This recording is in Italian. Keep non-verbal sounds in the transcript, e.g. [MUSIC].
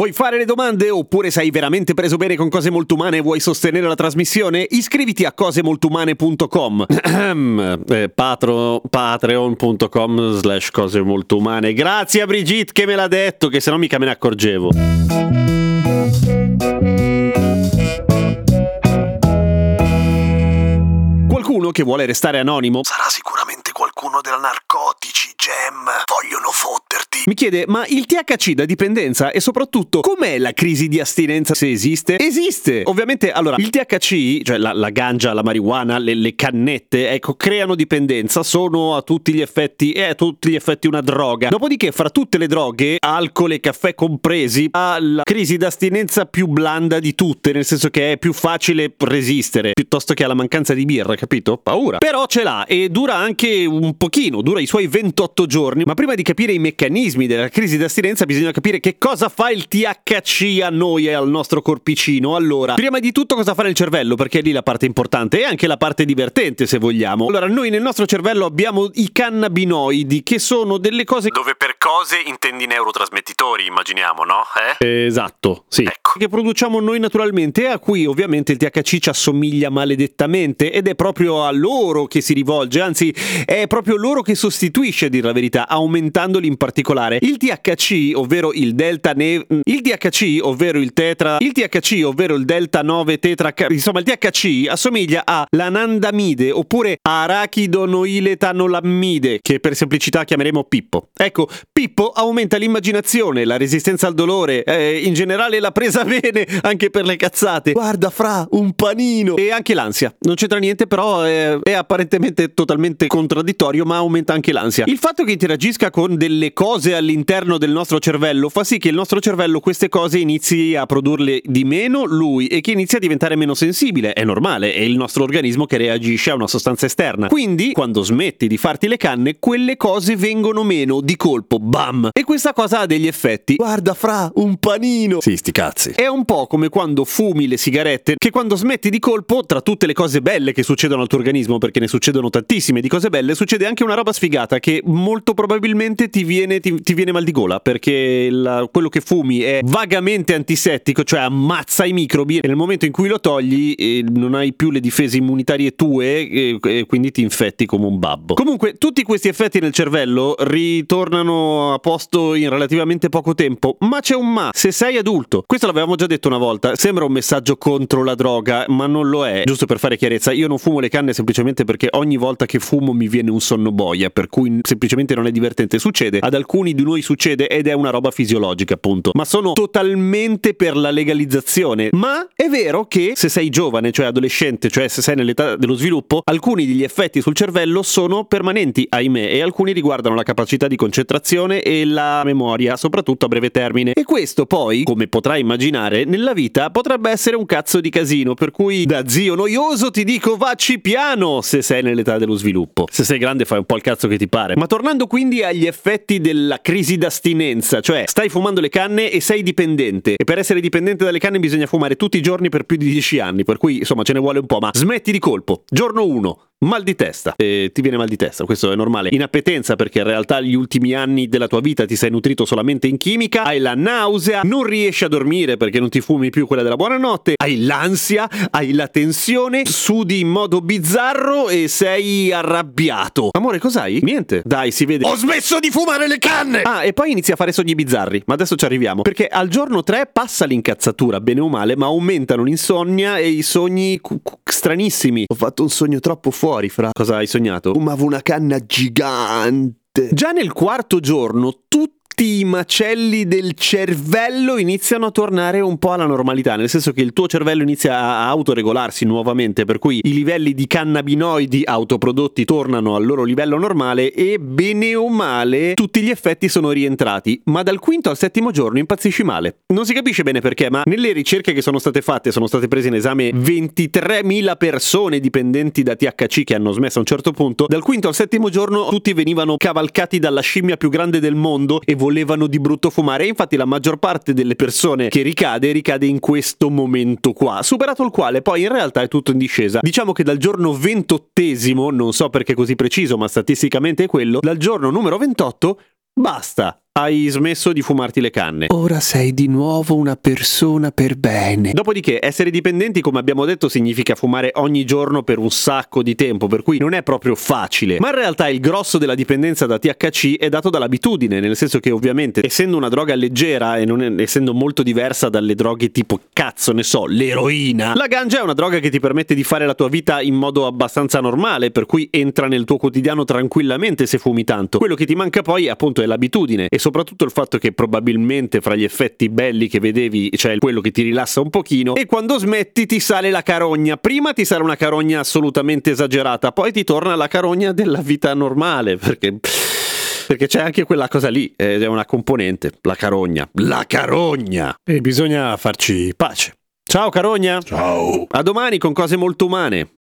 Vuoi fare le domande oppure sei veramente preso bene con cose molto umane e vuoi sostenere la trasmissione? Iscriviti a cosemoltumane.com eh, patreon.com slash cose Grazie a Brigitte che me l'ha detto che se no mica me ne accorgevo Qualcuno che vuole restare anonimo Sarà sicuramente qualcuno della narcotici, Gem. Vogliono fotterti. Mi chiede, ma il THC da dipendenza e soprattutto com'è la crisi di astinenza se esiste? Esiste! Ovviamente, allora, il THC, cioè la, la ganja, la marijuana, le, le, cannette, ecco, creano dipendenza, sono a tutti gli effetti, è a tutti gli effetti una droga. Dopodiché, fra tutte le droghe, alcol e caffè compresi, ha la crisi d'astinenza più blanda di tutte, nel senso che è più facile resistere, piuttosto che alla mancanza di birra, capito? Paura. Però ce l'ha e dura anche un pochino, dura i suoi 28 giorni, ma prima di capire i meccanismi della crisi d'astinenza bisogna capire che cosa fa il THC a noi e al nostro corpicino. Allora, prima di tutto cosa fa nel cervello, perché è lì la parte importante e anche la parte divertente se vogliamo. Allora, noi nel nostro cervello abbiamo i cannabinoidi, che sono delle cose... Dove per cose intendi neurotrasmettitori, immaginiamo, no? Eh? Esatto, sì. Ecco. Che produciamo noi naturalmente e a cui ovviamente il THC ci assomiglia maledettamente ed è proprio a loro che si rivolge, anzi è proprio loro che sostituisce, a dire la verità, aumentandoli in particolare. Il THC, ovvero il delta ne... il THC, ovvero il tetra, il THC, ovvero il delta 9 tetra, insomma il THC assomiglia all'anandamide oppure arachidonoiletanolamide, che per semplicità chiameremo Pippo. Ecco, Pippo aumenta l'immaginazione, la resistenza al dolore, eh, in generale la presa [LAUGHS] bene anche per le cazzate. Guarda fra, un panino! E anche l'ansia. Non c'entra niente, però è, è apparentemente totalmente contraddittorio, ma aumenta anche l'ansia. Il fatto che interagisca con delle cose all'interno del nostro cervello fa sì che il nostro cervello queste cose inizi a produrle di meno lui e che inizi a diventare meno sensibile. È normale, è il nostro organismo che reagisce a una sostanza esterna. Quindi, quando smetti di farti le canne, quelle cose vengono meno di colpo, bam! E questa cosa ha degli effetti. Guarda fra, un panino! Sì, sti cazzi. È un po' come quando fumi le sigarette, che quando smetti di colpo, tra tutte le cose belle che succedono al tuo organismo, perché ne succedono tantissime di cose belle, succede anche una roba sfigata che molto probabilmente ti viene, ti, ti viene mal di gola, perché la, quello che fumi è vagamente antisettico, cioè ammazza i microbi e nel momento in cui lo togli eh, non hai più le difese immunitarie tue e, e quindi ti infetti come un babbo. Comunque, tutti questi effetti nel cervello ritornano a posto in relativamente poco tempo, ma c'è un ma, se sei adulto. Questo l'avevamo già detto una volta, sembra un messaggio contro la droga, ma non lo è. Giusto per fare chiarezza, io non fumo le canne semplicemente perché ogni volta che fumo mi viene un sonno boia, per cui semplicemente non è divertente. Succede, ad alcuni di noi succede ed è una roba fisiologica, appunto. Ma sono totalmente per la legalizzazione. Ma è vero che se sei giovane, cioè adolescente, cioè se sei nell'età dello sviluppo, alcuni degli effetti sul cervello sono permanenti, ahimè, e alcuni riguardano la capacità di concentrazione e la memoria, soprattutto a breve termine. E questo poi, come potrai immaginare, nella vita potrebbe essere un cazzo di casino, per cui da zio noioso ti dico vacci piano se sei nell'età dello sviluppo. Se sei grande fai un po' il cazzo che ti pare. Ma tornando quindi agli effetti della crisi d'astinenza, cioè stai fumando le canne e sei dipendente. E per essere dipendente dalle canne bisogna fumare tutti i giorni per più di 10 anni, per cui insomma ce ne vuole un po', ma smetti di colpo. Giorno 1, mal di testa. E ti viene mal di testa, questo è normale. Inappetenza perché in realtà gli ultimi anni della tua vita ti sei nutrito solamente in chimica, hai la nausea, non riesci a dormire perché non ti fumi più quella della buonanotte, hai l'ansia, hai la tensione, sudi in modo bizzarro e sei arrabbiato. Amore, cos'hai? Niente. Dai, si vede. Ho smesso di fumare le canne! Ah, e poi inizi a fare sogni bizzarri, ma adesso ci arriviamo. Perché al giorno 3 passa l'incazzatura, bene o male, ma aumentano l'insonnia e i sogni cu- cu- stranissimi. Ho fatto un sogno troppo fuori, fra. Cosa hai sognato? Fumavo una canna gigante. Già nel quarto giorno tutti tutti i macelli del cervello iniziano a tornare un po' alla normalità, nel senso che il tuo cervello inizia a autoregolarsi nuovamente, per cui i livelli di cannabinoidi autoprodotti tornano al loro livello normale e bene o male tutti gli effetti sono rientrati, ma dal quinto al settimo giorno impazzisci male. Non si capisce bene perché, ma nelle ricerche che sono state fatte sono state prese in esame 23.000 persone dipendenti da THC che hanno smesso a un certo punto, dal quinto al settimo giorno tutti venivano cavalcati dalla scimmia più grande del mondo e volevano di brutto fumare. Infatti la maggior parte delle persone che ricade, ricade in questo momento qua, superato il quale poi in realtà è tutto in discesa. Diciamo che dal giorno ventottesimo, non so perché così preciso, ma statisticamente è quello, dal giorno numero 28 basta hai smesso di fumarti le canne. Ora sei di nuovo una persona per bene. Dopodiché, essere dipendenti, come abbiamo detto, significa fumare ogni giorno per un sacco di tempo, per cui non è proprio facile. Ma in realtà il grosso della dipendenza da THC è dato dall'abitudine, nel senso che ovviamente, essendo una droga leggera e non è, essendo molto diversa dalle droghe tipo cazzo ne so, l'eroina, la ganja è una droga che ti permette di fare la tua vita in modo abbastanza normale, per cui entra nel tuo quotidiano tranquillamente se fumi tanto. Quello che ti manca poi appunto è l'abitudine e soprattutto il fatto che probabilmente fra gli effetti belli che vedevi c'è quello che ti rilassa un pochino e quando smetti ti sale la carogna. Prima ti sale una carogna assolutamente esagerata, poi ti torna la carogna della vita normale perché perché c'è anche quella cosa lì, ed è una componente, la carogna. La carogna! E bisogna farci pace. Ciao carogna! Ciao! A domani con cose molto umane.